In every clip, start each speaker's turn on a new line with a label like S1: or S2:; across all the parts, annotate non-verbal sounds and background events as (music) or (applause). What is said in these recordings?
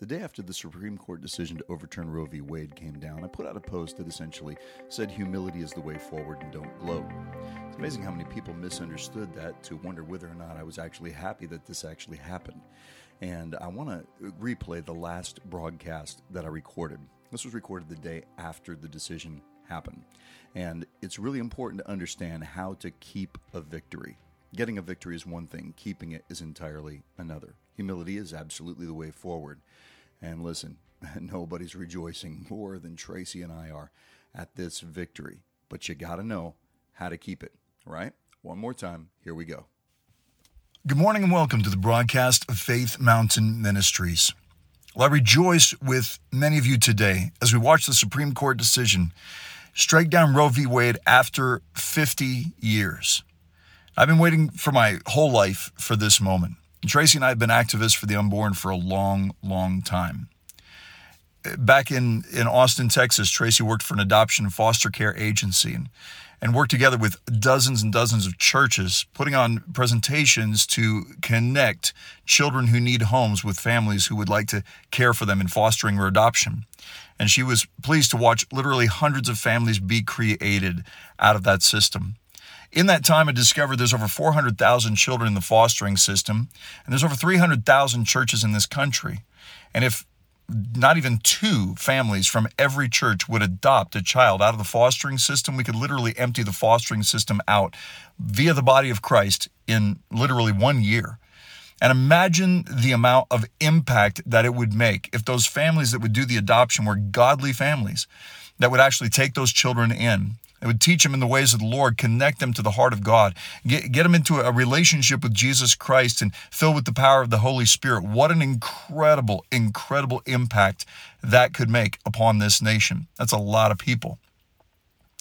S1: The day after the Supreme Court decision to overturn Roe v. Wade came down, I put out a post that essentially said humility is the way forward and don't gloat. It's amazing how many people misunderstood that to wonder whether or not I was actually happy that this actually happened. And I want to replay the last broadcast that I recorded. This was recorded the day after the decision happened. And it's really important to understand how to keep a victory. Getting a victory is one thing, keeping it is entirely another. Humility is absolutely the way forward. And listen, (laughs) nobody's rejoicing more than Tracy and I are at this victory. But you got to know how to keep it, right? One more time, here we go.
S2: Good morning and welcome to the broadcast of Faith Mountain Ministries. Well, I rejoice with many of you today as we watch the Supreme Court decision strike down Roe v. Wade after 50 years. I've been waiting for my whole life for this moment. Tracy and I have been activists for the unborn for a long, long time. Back in, in Austin, Texas, Tracy worked for an adoption foster care agency and, and worked together with dozens and dozens of churches, putting on presentations to connect children who need homes with families who would like to care for them in fostering or adoption. And she was pleased to watch literally hundreds of families be created out of that system. In that time, I discovered there's over 400,000 children in the fostering system, and there's over 300,000 churches in this country. And if not even two families from every church would adopt a child out of the fostering system, we could literally empty the fostering system out via the body of Christ in literally one year. And imagine the amount of impact that it would make if those families that would do the adoption were godly families that would actually take those children in it would teach them in the ways of the Lord, connect them to the heart of God, get, get them into a relationship with Jesus Christ and fill with the power of the Holy Spirit. What an incredible, incredible impact that could make upon this nation. That's a lot of people.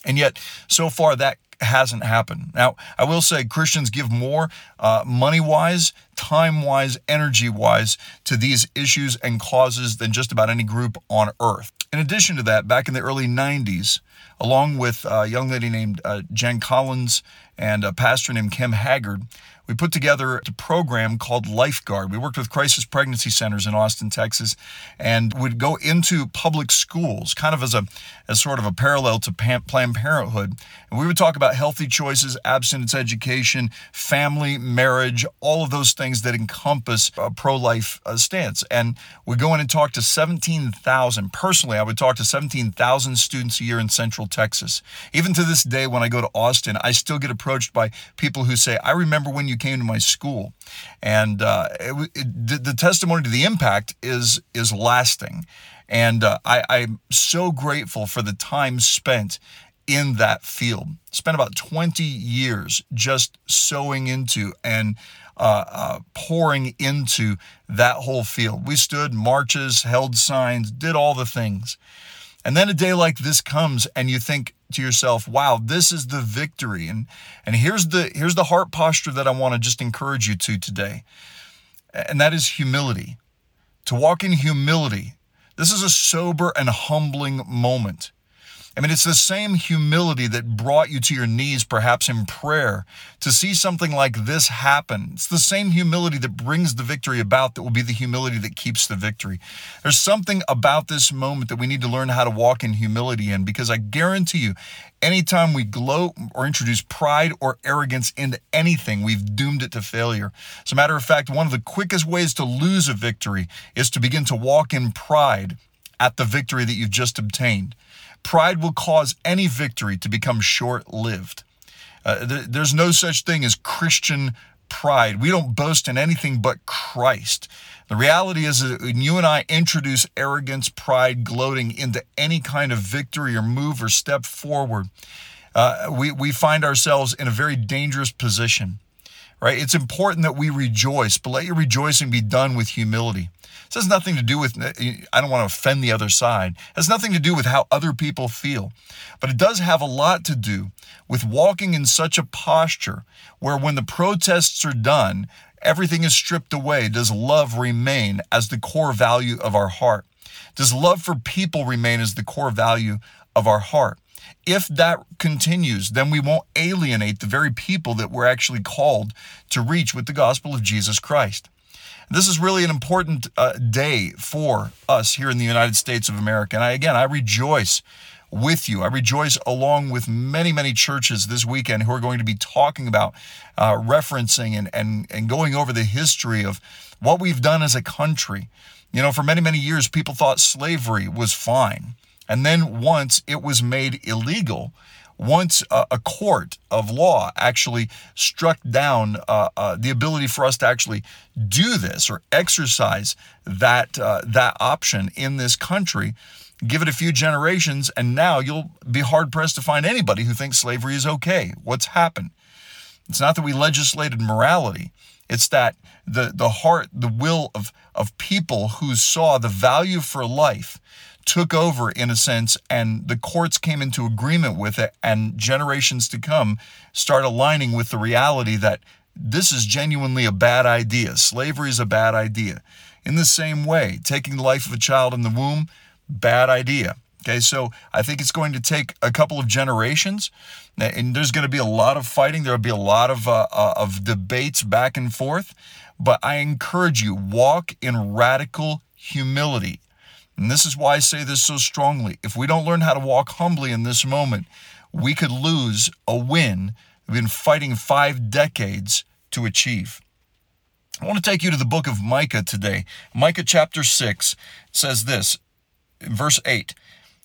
S2: And yet, so far, that hasn't happened. Now, I will say Christians give more uh, money wise, time wise, energy wise to these issues and causes than just about any group on earth. In addition to that, back in the early 90s, along with a young lady named uh, Jen Collins and a pastor named Kim Haggard, we put together a program called Lifeguard. We worked with crisis pregnancy centers in Austin, Texas, and would go into public schools, kind of as a as sort of a parallel to Planned Parenthood. And we would talk about healthy choices, abstinence education, family, marriage, all of those things that encompass a pro-life uh, stance. And we go in and talk to 17,000. Personally, I would talk to 17,000 students a year in Central Texas. Even to this day, when I go to Austin, I still get approached by people who say, "I remember when you." You came to my school, and uh, it, it, the testimony to the impact is is lasting, and uh, I, I'm so grateful for the time spent in that field. Spent about 20 years just sowing into and uh, uh, pouring into that whole field. We stood marches, held signs, did all the things. And then a day like this comes and you think to yourself, wow, this is the victory. And and here's the here's the heart posture that I want to just encourage you to today. And that is humility. To walk in humility. This is a sober and humbling moment. I mean, it's the same humility that brought you to your knees, perhaps in prayer, to see something like this happen. It's the same humility that brings the victory about that will be the humility that keeps the victory. There's something about this moment that we need to learn how to walk in humility in because I guarantee you, anytime we gloat or introduce pride or arrogance into anything, we've doomed it to failure. As a matter of fact, one of the quickest ways to lose a victory is to begin to walk in pride at the victory that you've just obtained. Pride will cause any victory to become short lived. Uh, th- there's no such thing as Christian pride. We don't boast in anything but Christ. The reality is that when you and I introduce arrogance, pride, gloating into any kind of victory or move or step forward, uh, we, we find ourselves in a very dangerous position right? It's important that we rejoice, but let your rejoicing be done with humility. This has nothing to do with, I don't want to offend the other side. It has nothing to do with how other people feel. But it does have a lot to do with walking in such a posture where when the protests are done, everything is stripped away. Does love remain as the core value of our heart? Does love for people remain as the core value of our heart? If that continues, then we won't alienate the very people that we're actually called to reach with the gospel of Jesus Christ. This is really an important uh, day for us here in the United States of America. And I, again, I rejoice with you. I rejoice along with many, many churches this weekend who are going to be talking about, uh, referencing, and, and, and going over the history of what we've done as a country. You know, for many, many years, people thought slavery was fine. And then once it was made illegal, once a, court of law actually struck down uh, uh, the ability for us to actually do this or exercise that uh, that option in this country, give it a few generations, and now you'll be hard pressed to find anybody who thinks slavery is okay. What's happened? It's not that we legislated morality. It's that the, the heart, the will of, of people who saw the value for life took over in a sense, and the courts came into agreement with it, and generations to come start aligning with the reality that this is genuinely a bad idea. Slavery is a bad idea. In the same way, taking the life of a child in the womb, bad idea. Okay, so I think it's going to take a couple of generations, and there's going to be a lot of fighting. There'll be a lot of uh, uh, of debates back and forth. But I encourage you walk in radical humility. And this is why I say this so strongly. If we don't learn how to walk humbly in this moment, we could lose a win we've been fighting five decades to achieve. I want to take you to the book of Micah today. Micah chapter 6 says this, verse 8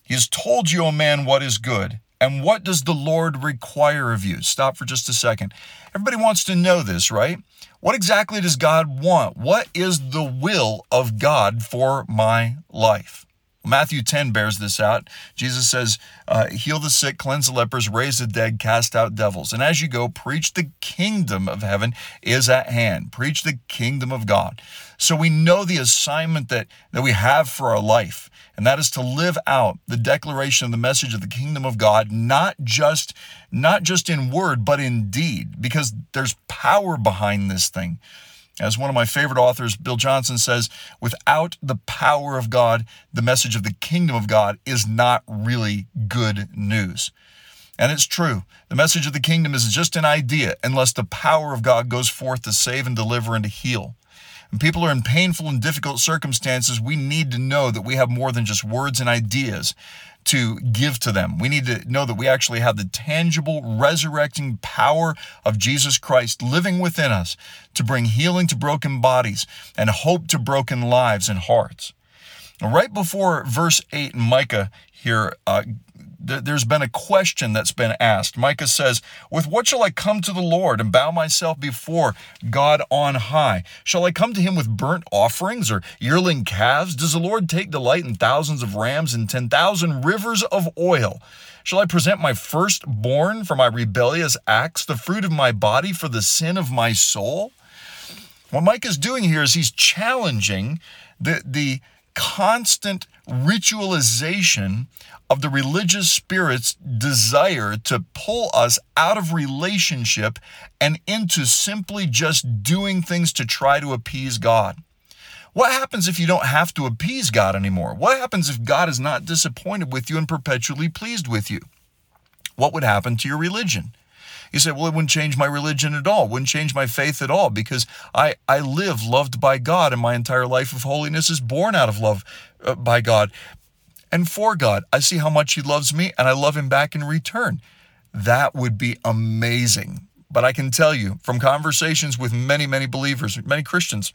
S2: He has told you, O man, what is good. And what does the Lord require of you? Stop for just a second. Everybody wants to know this, right? What exactly does God want? What is the will of God for my life? Matthew 10 bears this out. Jesus says, uh, Heal the sick, cleanse the lepers, raise the dead, cast out devils. And as you go, preach the kingdom of heaven is at hand. Preach the kingdom of God. So we know the assignment that, that we have for our life, and that is to live out the declaration of the message of the kingdom of God, not just, not just in word, but in deed, because there's power behind this thing. As one of my favorite authors, Bill Johnson, says, without the power of God, the message of the kingdom of God is not really good news. And it's true. The message of the kingdom is just an idea unless the power of God goes forth to save and deliver and to heal. When people are in painful and difficult circumstances, we need to know that we have more than just words and ideas to give to them. We need to know that we actually have the tangible, resurrecting power of Jesus Christ living within us to bring healing to broken bodies and hope to broken lives and hearts. Right before verse 8 in Micah here, uh, there's been a question that's been asked. Micah says, With what shall I come to the Lord and bow myself before God on high? Shall I come to him with burnt offerings or yearling calves? Does the Lord take delight in thousands of rams and 10,000 rivers of oil? Shall I present my firstborn for my rebellious acts, the fruit of my body for the sin of my soul? What Micah is doing here is he's challenging the, the constant ritualization of the religious spirit's desire to pull us out of relationship and into simply just doing things to try to appease God. What happens if you don't have to appease God anymore? What happens if God is not disappointed with you and perpetually pleased with you? What would happen to your religion? You say, well, it wouldn't change my religion at all, wouldn't change my faith at all, because I, I live loved by God, and my entire life of holiness is born out of love Uh, by God and for God. I see how much He loves me, and I love Him back in return. That would be amazing. But I can tell you from conversations with many, many believers, many Christians,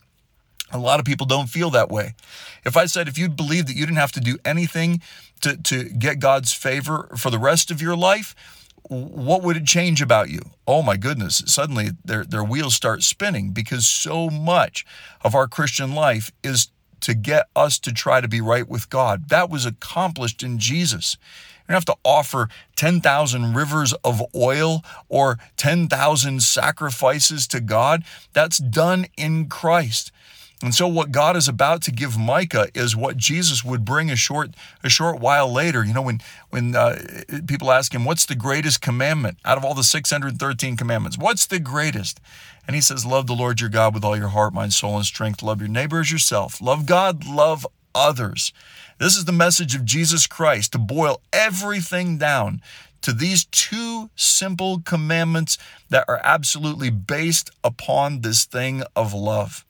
S2: a lot of people don't feel that way. If I said, if you believe that you didn't have to do anything to, to get God's favor for the rest of your life, what would it change about you? Oh my goodness, suddenly their, their wheels start spinning because so much of our Christian life is to get us to try to be right with God. That was accomplished in Jesus. You don't have to offer 10,000 rivers of oil or 10,000 sacrifices to God. That's done in Christ. And so what God is about to give Micah is what Jesus would bring a short a short while later. You know, when when uh, people ask him, "What's the greatest commandment out of all the 613 commandments? What's the greatest?" And he says, "Love the Lord your God with all your heart, mind, soul, and strength. Love your neighbor as yourself. Love God, love others." This is the message of Jesus Christ to boil everything down to these two simple commandments that are absolutely based upon this thing of love.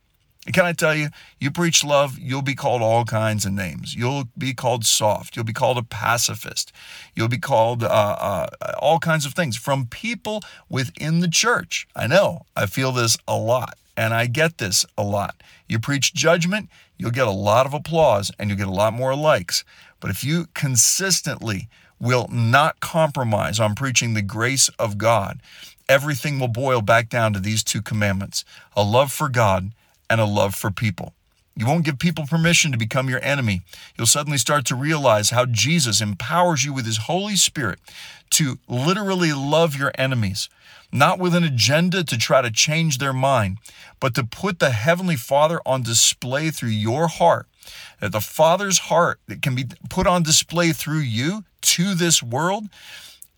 S2: Can I tell you, you preach love, you'll be called all kinds of names. You'll be called soft. You'll be called a pacifist. You'll be called uh, uh, all kinds of things from people within the church. I know, I feel this a lot, and I get this a lot. You preach judgment, you'll get a lot of applause and you'll get a lot more likes. But if you consistently will not compromise on preaching the grace of God, everything will boil back down to these two commandments a love for God and a love for people. You won't give people permission to become your enemy. You'll suddenly start to realize how Jesus empowers you with his Holy Spirit to literally love your enemies, not with an agenda to try to change their mind, but to put the Heavenly Father on display through your heart. That the Father's heart that can be put on display through you to this world,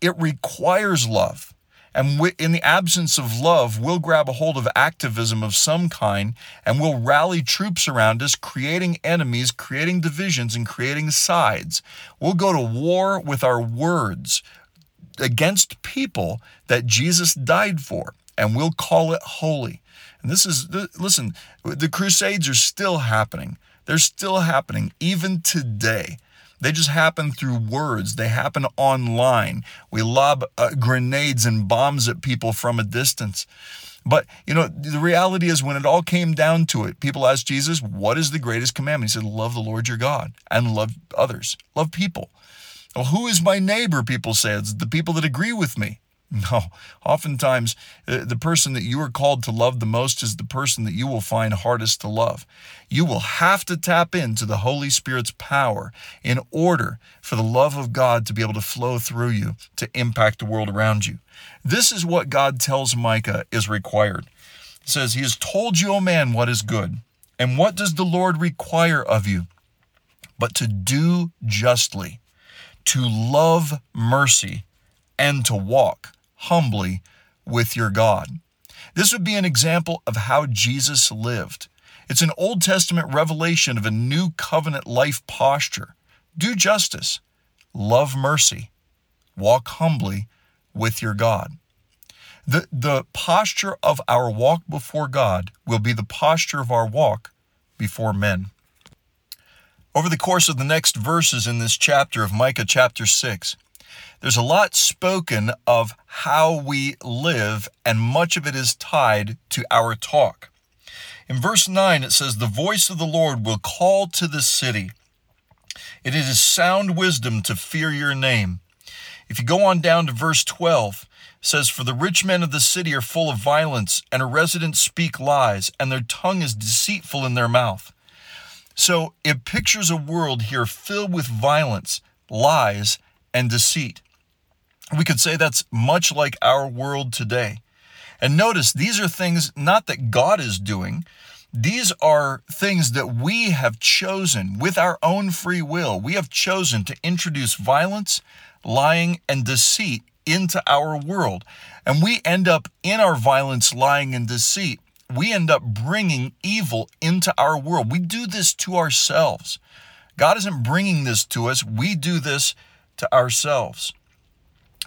S2: it requires love. And in the absence of love, we'll grab a hold of activism of some kind and we'll rally troops around us, creating enemies, creating divisions, and creating sides. We'll go to war with our words against people that Jesus died for, and we'll call it holy. And this is, listen, the Crusades are still happening. They're still happening even today. They just happen through words. They happen online. We lob uh, grenades and bombs at people from a distance. But, you know, the reality is when it all came down to it, people asked Jesus, What is the greatest commandment? He said, Love the Lord your God and love others, love people. Well, who is my neighbor? People say it's the people that agree with me. (laughs) No, oftentimes uh, the person that you are called to love the most is the person that you will find hardest to love. You will have to tap into the Holy Spirit's power in order for the love of God to be able to flow through you to impact the world around you. This is what God tells Micah is required. He says, He has told you, O man, what is good. And what does the Lord require of you? But to do justly, to love mercy, and to walk humbly with your God. This would be an example of how Jesus lived. It's an Old Testament revelation of a new covenant life posture. Do justice, love mercy, walk humbly with your God. The, the posture of our walk before God will be the posture of our walk before men. Over the course of the next verses in this chapter of Micah chapter 6, there's a lot spoken of how we live, and much of it is tied to our talk. In verse 9, it says, The voice of the Lord will call to the city. It is sound wisdom to fear your name. If you go on down to verse 12, it says, For the rich men of the city are full of violence, and her residents speak lies, and their tongue is deceitful in their mouth. So it pictures a world here filled with violence, lies, and deceit. We could say that's much like our world today. And notice these are things not that God is doing, these are things that we have chosen with our own free will. We have chosen to introduce violence, lying, and deceit into our world. And we end up in our violence, lying, and deceit. We end up bringing evil into our world. We do this to ourselves. God isn't bringing this to us, we do this to ourselves.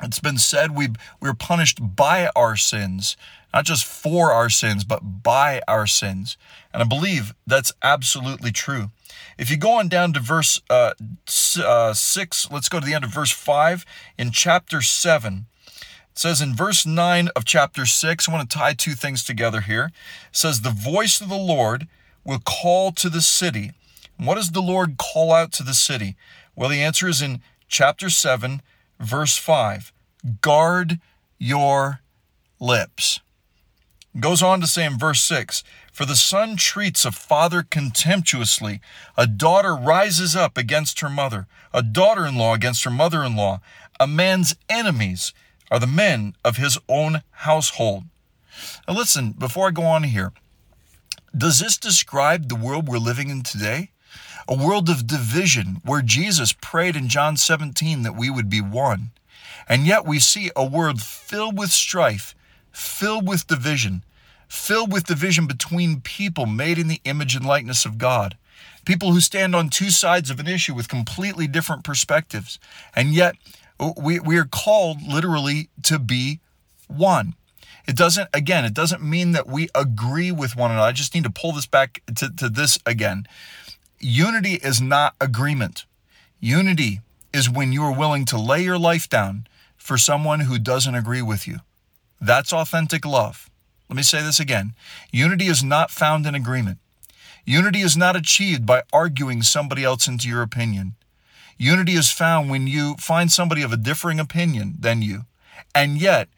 S2: It's been said we we're punished by our sins, not just for our sins, but by our sins. And I believe that's absolutely true. If you go on down to verse uh, uh, 6, let's go to the end of verse 5 in chapter 7. It says in verse 9 of chapter 6, I want to tie two things together here. It says, The voice of the Lord will call to the city. And what does the Lord call out to the city? Well, the answer is in chapter 7, verse 5 guard your lips. Goes on to say in verse 6 For the son treats a father contemptuously, a daughter rises up against her mother, a daughter in law against her mother in law. A man's enemies are the men of his own household. Now, listen, before I go on here, does this describe the world we're living in today? A world of division where Jesus prayed in John 17 that we would be one. And yet we see a world filled with strife, filled with division, filled with division between people made in the image and likeness of God. People who stand on two sides of an issue with completely different perspectives. And yet we, we are called literally to be one. It doesn't, again, it doesn't mean that we agree with one another. I just need to pull this back to, to this again. Unity is not agreement. Unity is when you are willing to lay your life down for someone who doesn't agree with you. That's authentic love. Let me say this again. Unity is not found in agreement. Unity is not achieved by arguing somebody else into your opinion. Unity is found when you find somebody of a differing opinion than you, and yet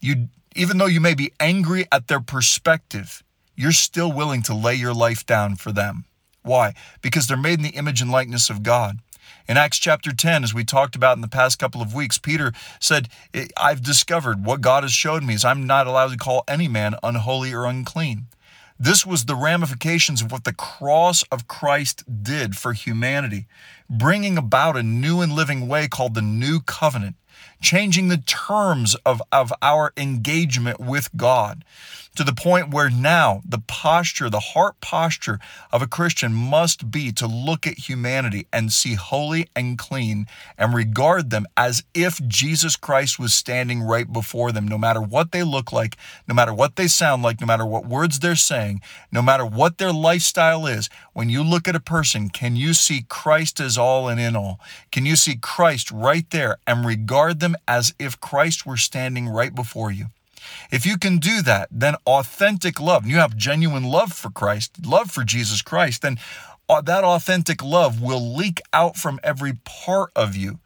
S2: you even though you may be angry at their perspective, you're still willing to lay your life down for them. Why? Because they're made in the image and likeness of God. In Acts chapter 10, as we talked about in the past couple of weeks, Peter said, I've discovered what God has showed me is I'm not allowed to call any man unholy or unclean. This was the ramifications of what the cross of Christ did for humanity, bringing about a new and living way called the new covenant, changing the terms of, of our engagement with God to the point where now the posture, the heart posture of a Christian must be to look at humanity and see holy and clean and regard them as if Jesus Christ was standing right before them, no matter what they look like, no matter what they sound like, no matter what words they're saying, no matter what their lifestyle is. When you look at a person, can you see Christ as all and in all? Can you see Christ right there and regard them as if Christ were standing right before you? If you can do that, then authentic love, and you have genuine love for Christ, love for Jesus Christ, then uh, that authentic love will leak out from every part of you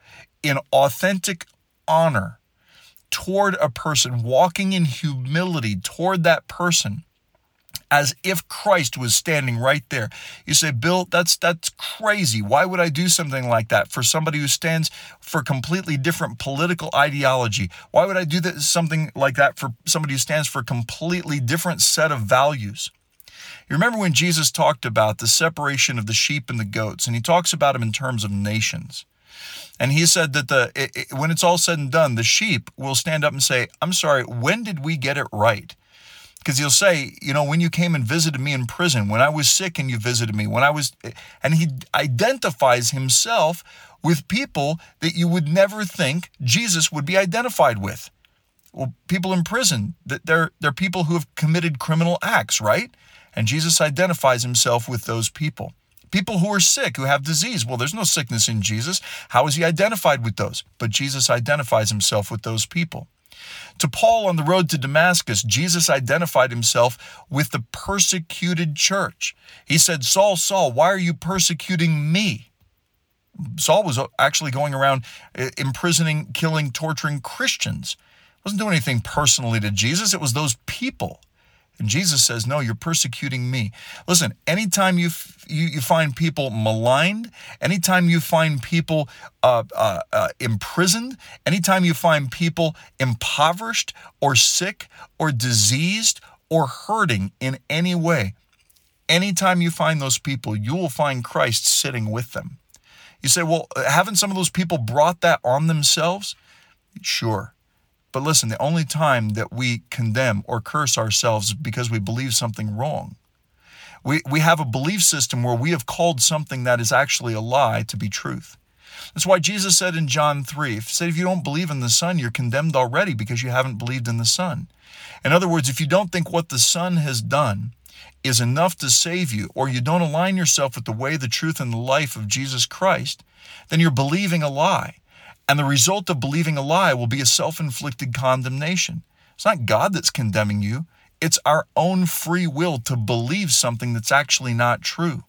S2: in authentic honor toward a person, walking in humility toward that person as if Christ was standing right there. You say, Bill, that's that's crazy. Why would I do something like that for somebody who stands for completely different political ideology? Why would I do that, something like that for somebody who stands for a completely different set of values? You remember when Jesus talked about the separation of the sheep and the goats, and he talks about them in terms of nations. And he said that the it, it, when it's all said and done, the sheep will stand up and say, "I'm sorry, when did we get it right?" Because he'll say, you know, when you came and visited me in prison, when I was sick and you visited me, when I was, eh, and he identifies himself with people that you would never think Jesus would be identified with. Well, people in prison, that they're they're people who have committed criminal acts, right? And Jesus identifies himself with those people. People who are sick, who have disease. Well, there's no sickness in Jesus. How is he identified with those? But Jesus identifies himself with those people. To Paul on the road to Damascus, Jesus identified himself with the persecuted church. He said, Saul, Saul, why are you persecuting me? Saul was actually going around uh, imprisoning, killing, torturing Christians. He wasn't doing anything personally to Jesus, it was those people. And Jesus says, No, you're persecuting me. Listen, anytime you, f- you, you, find people maligned, anytime you find people uh, uh, uh, imprisoned, anytime you find people impoverished or sick or diseased or hurting in any way, anytime you find those people, you will find Christ sitting with them. You say, Well, haven't some of those people brought that on themselves? Sure. But listen, the only time that we condemn or curse ourselves because we believe something wrong. We, we have a belief system where we have called something that is actually a lie to be truth. That's why Jesus said in John 3, if, said, if you don't believe in the Son, you're condemned already because you haven't believed in the Son. In other words, if you don't think what the Son has done is enough to save you, or you don't align yourself with the way, the truth, and the life of Jesus Christ, then you're believing a lie. And the result of believing a lie will be a self inflicted condemnation. It's not God that's condemning you, it's our own free will to believe something that's actually not true.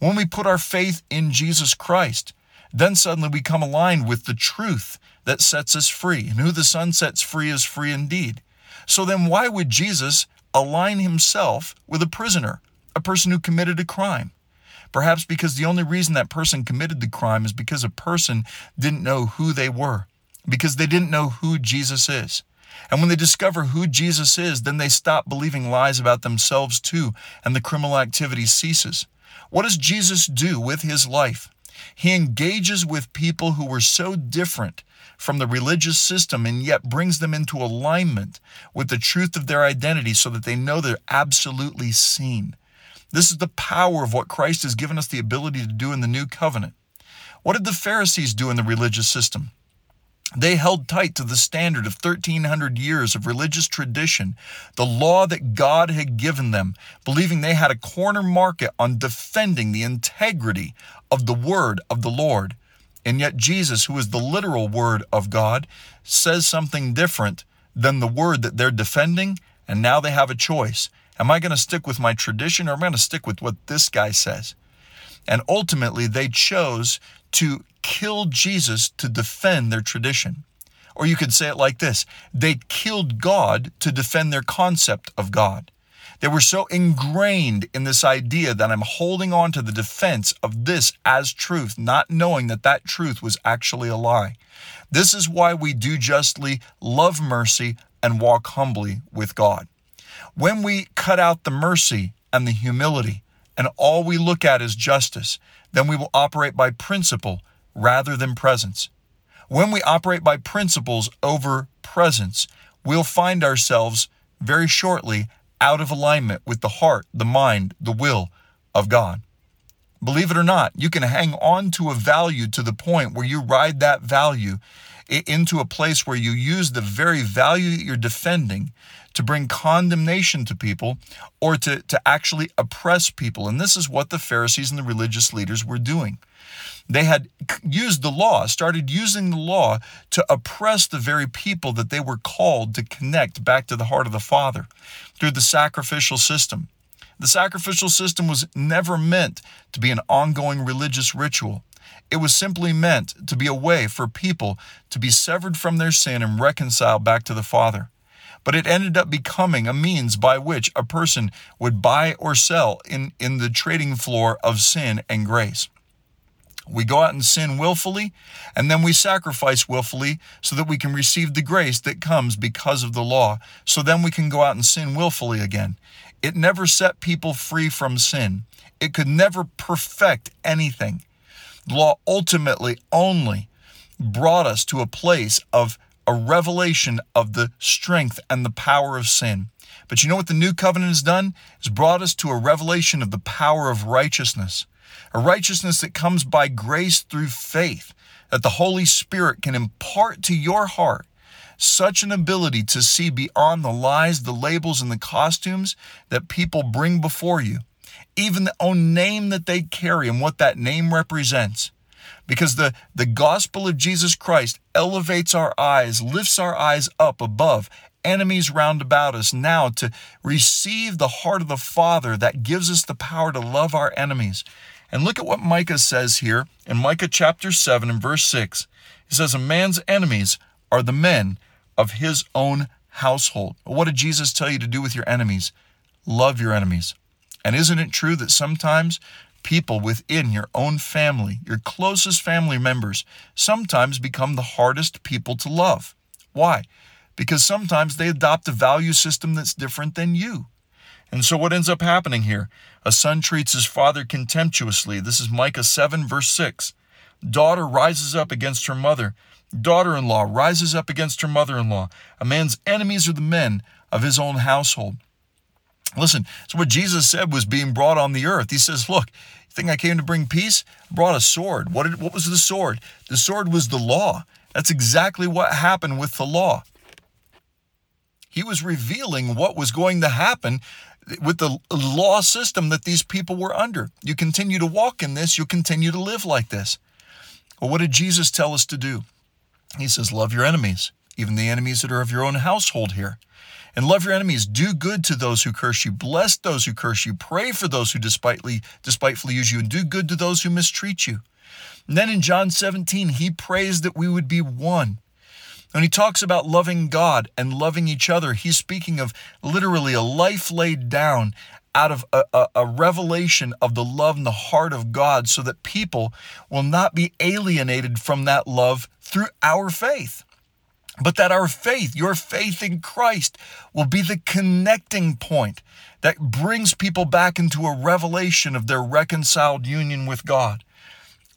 S2: When we put our faith in Jesus Christ, then suddenly we come aligned with the truth that sets us free. And who the Son sets free is free indeed. So then, why would Jesus align himself with a prisoner, a person who committed a crime? Perhaps because the only reason that person committed the crime is because a person didn't know who they were, because they didn't know who Jesus is. And when they discover who Jesus is, then they stop believing lies about themselves too, and the criminal activity ceases. What does Jesus do with his life? He engages with people who were so different from the religious system and yet brings them into alignment with the truth of their identity so that they know they're absolutely seen. This is the power of what Christ has given us the ability to do in the new covenant. What did the Pharisees do in the religious system? They held tight to the standard of 1300 years of religious tradition, the law that God had given them, believing they had a corner market on defending the integrity of the word of the Lord. And yet, Jesus, who is the literal word of God, says something different than the word that they're defending, and now they have a choice. Am I going to stick with my tradition or am I going to stick with what this guy says? And ultimately, they chose to kill Jesus to defend their tradition. Or you could say it like this they killed God to defend their concept of God. They were so ingrained in this idea that I'm holding on to the defense of this as truth, not knowing that that truth was actually a lie. This is why we do justly, love mercy, and walk humbly with God. When we cut out the mercy and the humility, and all we look at is justice, then we will operate by principle rather than presence. When we operate by principles over presence, we'll find ourselves very shortly out of alignment with the heart, the mind, the will of God. Believe it or not, you can hang on to a value to the point where you ride that value into a place where you use the very value that you're defending to bring condemnation to people or to, to actually oppress people. And this is what the Pharisees and the religious leaders were doing. They had used the law, started using the law to oppress the very people that they were called to connect back to the heart of the Father through the sacrificial system. The sacrificial system was never meant to be an ongoing religious ritual. It was simply meant to be a way for people to be severed from their sin and reconciled back to the Father. But it ended up becoming a means by which a person would buy or sell in, in the trading floor of sin and grace. We go out and sin willfully, and then we sacrifice willfully so that we can receive the grace that comes because of the law. So then we can go out and sin willfully again. It never set people free from sin, it could never perfect anything. The law ultimately only brought us to a place of a revelation of the strength and the power of sin. But you know what the new covenant has done? It's brought us to a revelation of the power of righteousness a righteousness that comes by grace through faith, that the Holy Spirit can impart to your heart such an ability to see beyond the lies, the labels, and the costumes that people bring before you, even the own name that they carry and what that name represents. Because the, the gospel of Jesus Christ elevates our eyes, lifts our eyes up above enemies round about us now to receive the heart of the Father that gives us the power to love our enemies and look at what Micah says here in Micah chapter 7 and verse 6. He says, A man's enemies are the men of his own household. what did Jesus tell you to do with your enemies? Love your enemies. And isn't it true that sometimes people within your own family, your closest family members, sometimes become the hardest people to love? Why? Because sometimes they adopt a value system that's different than you. And so what ends up happening here? A son treats his father contemptuously. This is Micah 7, verse 6. Daughter rises up against her mother. Daughter in law rises up against her mother in law. A man's enemies are the men of his own household. Listen, so what Jesus said was being brought on the earth. He says, Look, you think I came to bring peace? I brought a sword. What, did, what was the sword? The sword was the law. That's exactly what happened with the law. He was revealing what was going to happen with the law system that these people were under. You continue to walk in this, you'll continue to live like this. Well, what did Jesus tell us to do? He says, Love your enemies, even the enemies that are of your own household here. And love your enemies. Do good to those who curse you. Bless those who curse you. Pray for those who despitefully, despitefully use you. And do good to those who mistreat you. And then in John 17, he prays that we would be one. When he talks about loving God and loving each other, he's speaking of literally a life laid down out of a, a, a, revelation of the love and the heart of God so that people will not be alienated from that love through our faith. But that our faith, your faith in Christ, will be the connecting point that brings people back into a revelation of their reconciled union with God.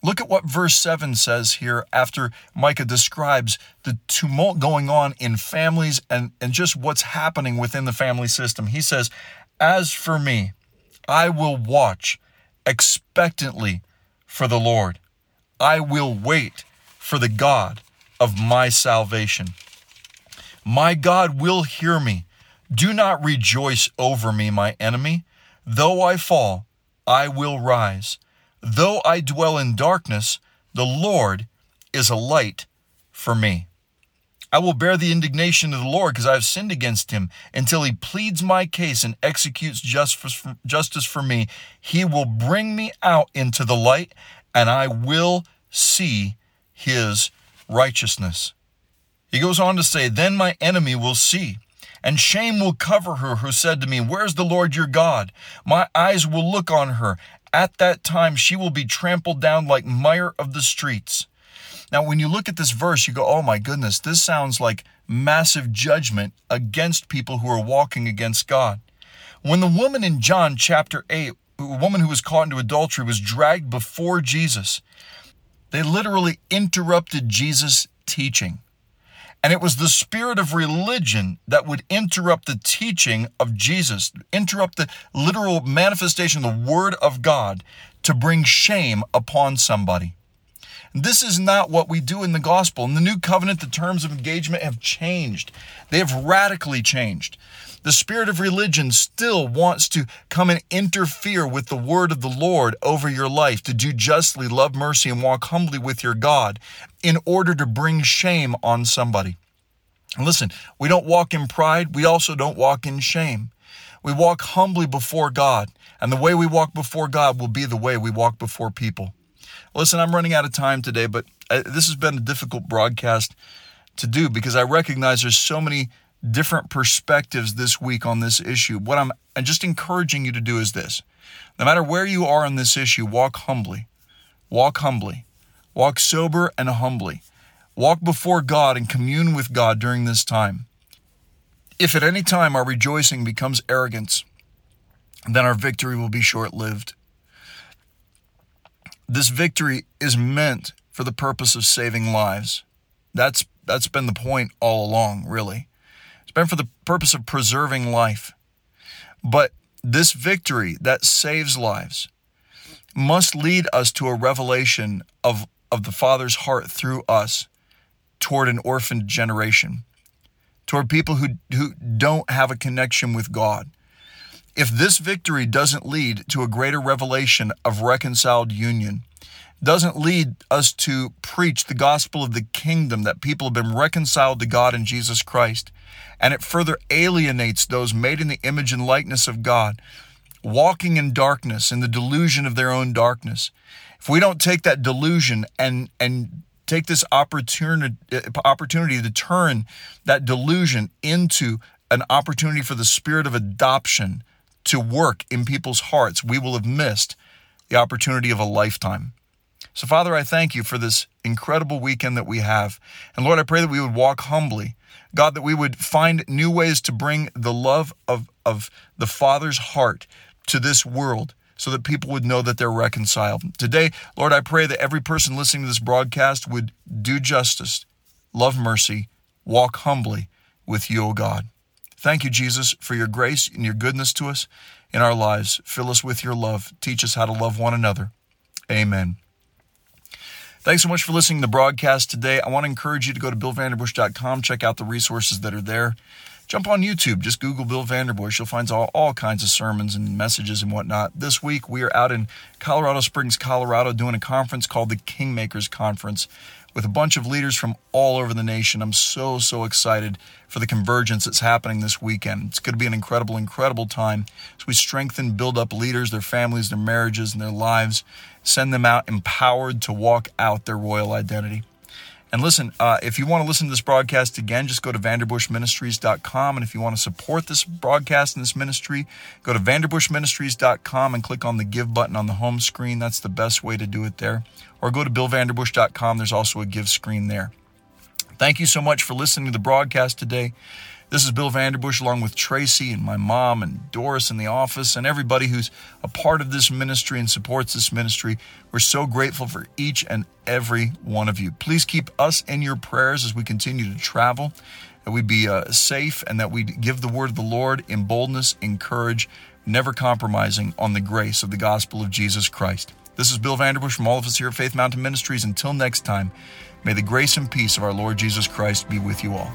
S2: Look at what verse 7 says here after Micah describes the tumult going on in families and, and just what's happening within the family system. He says, As for me, I will watch expectantly for the Lord. I will wait for the God of my salvation. My God will hear me. Do not rejoice over me, my enemy. Though I fall, I will rise. Though I dwell in darkness, the Lord is a light for me. I will bear the indignation of the Lord because I have sinned against him until he pleads my case and executes justice for me. He will bring me out into the light and I will see his righteousness. He goes on to say, Then my enemy will see, and shame will cover her who said to me, Where's the Lord your God? My eyes will look on her. At that time she will be trampled down like mire of the streets. Now, when you look at this verse, you go, Oh my goodness, this sounds like massive judgment against people who are walking against God. When the woman in John chapter 8, a woman who was caught into adultery, was dragged before Jesus, they literally interrupted Jesus' teaching. And it was the spirit of religion that would interrupt the teaching of Jesus, interrupt the literal manifestation of the Word of God to bring shame upon somebody. This is not what we do in the gospel. In the new covenant, the terms of engagement have changed, they have radically changed. The spirit of religion still wants to come and interfere with the word of the Lord over your life, to do justly, love mercy, and walk humbly with your God in order to bring shame on somebody. And listen, we don't walk in pride, we also don't walk in shame. We walk humbly before God, and the way we walk before God will be the way we walk before people. Listen, I'm running out of time today, but uh, this has been a difficult broadcast to do because I recognize there's so many different perspectives this week on this issue. What I'm, just encouraging you to do is this no matter where you are on this issue, walk humbly. Walk humbly. Walk sober and humbly. Walk before God and commune with God during this time. If at any time our rejoicing becomes arrogance, then our victory will be short lived. This victory is meant for the purpose of saving lives. That's that's been the point all along, really been for the purpose of preserving life. But this victory that saves lives must lead us to a revelation of, of the Father's heart through us toward an orphaned generation, toward people who, who don't have a connection with God. If this victory doesn't lead to a greater revelation of reconciled union, doesn't lead us to preach the gospel of the kingdom that people have been reconciled to God in Jesus Christ, and it further alienates those made in the image and likeness of God, walking in darkness, in the delusion of their own darkness. If we don't take that delusion and and take this opportunity opportunity to turn that delusion into an opportunity for the spirit of adoption to work in people's hearts, we will have missed the opportunity of a lifetime. So, Father, I thank you for this incredible weekend that we have. And Lord, I pray that we would walk humbly. God, that we would find new ways to bring the love of, of the Father's heart to this world so that people would know that they're reconciled. Today, Lord, I pray that every person listening to this broadcast would do justice, love mercy, walk humbly with you, O God. Thank you, Jesus, for your grace and your goodness to us in our lives. Fill us with your love. Teach us how to love one another. Amen. Thanks so much for listening to the broadcast today. I want to encourage you to go to billvanderbush.com, check out the resources that are there. Jump on YouTube, just Google Bill Vanderbush. You'll find all, all kinds of sermons and messages and whatnot. This week, we are out in Colorado Springs, Colorado, doing a conference called the Kingmakers Conference with a bunch of leaders from all over the nation. I'm so, so excited for the convergence that's happening this weekend. It's going to be an incredible, incredible time as we strengthen, build up leaders, their families, their marriages, and their lives send them out empowered to walk out their royal identity. And listen, uh, if you want to listen to this broadcast again, just go to vanderbushministries.com. And if you want to support this broadcast and this ministry, go to vanderbushministries.com and click on the give button on the home screen. That's the best way to do it there. Or go to billvanderbush.com. There's also a give screen there. Thank you so much for listening to the broadcast today. This is Bill Vanderbush, along with Tracy and my mom and Doris in the office and everybody who's a part of this ministry and supports this ministry. We're so grateful for each and every one of you. Please keep us in your prayers as we continue to travel, that we'd be uh, safe, and that we'd give the word of the Lord in boldness, in courage, never compromising on the grace of the gospel of Jesus Christ. This is Bill Vanderbush from all of us here at Faith Mountain Ministries. Until next time, may the grace and peace of our Lord Jesus Christ be with you all.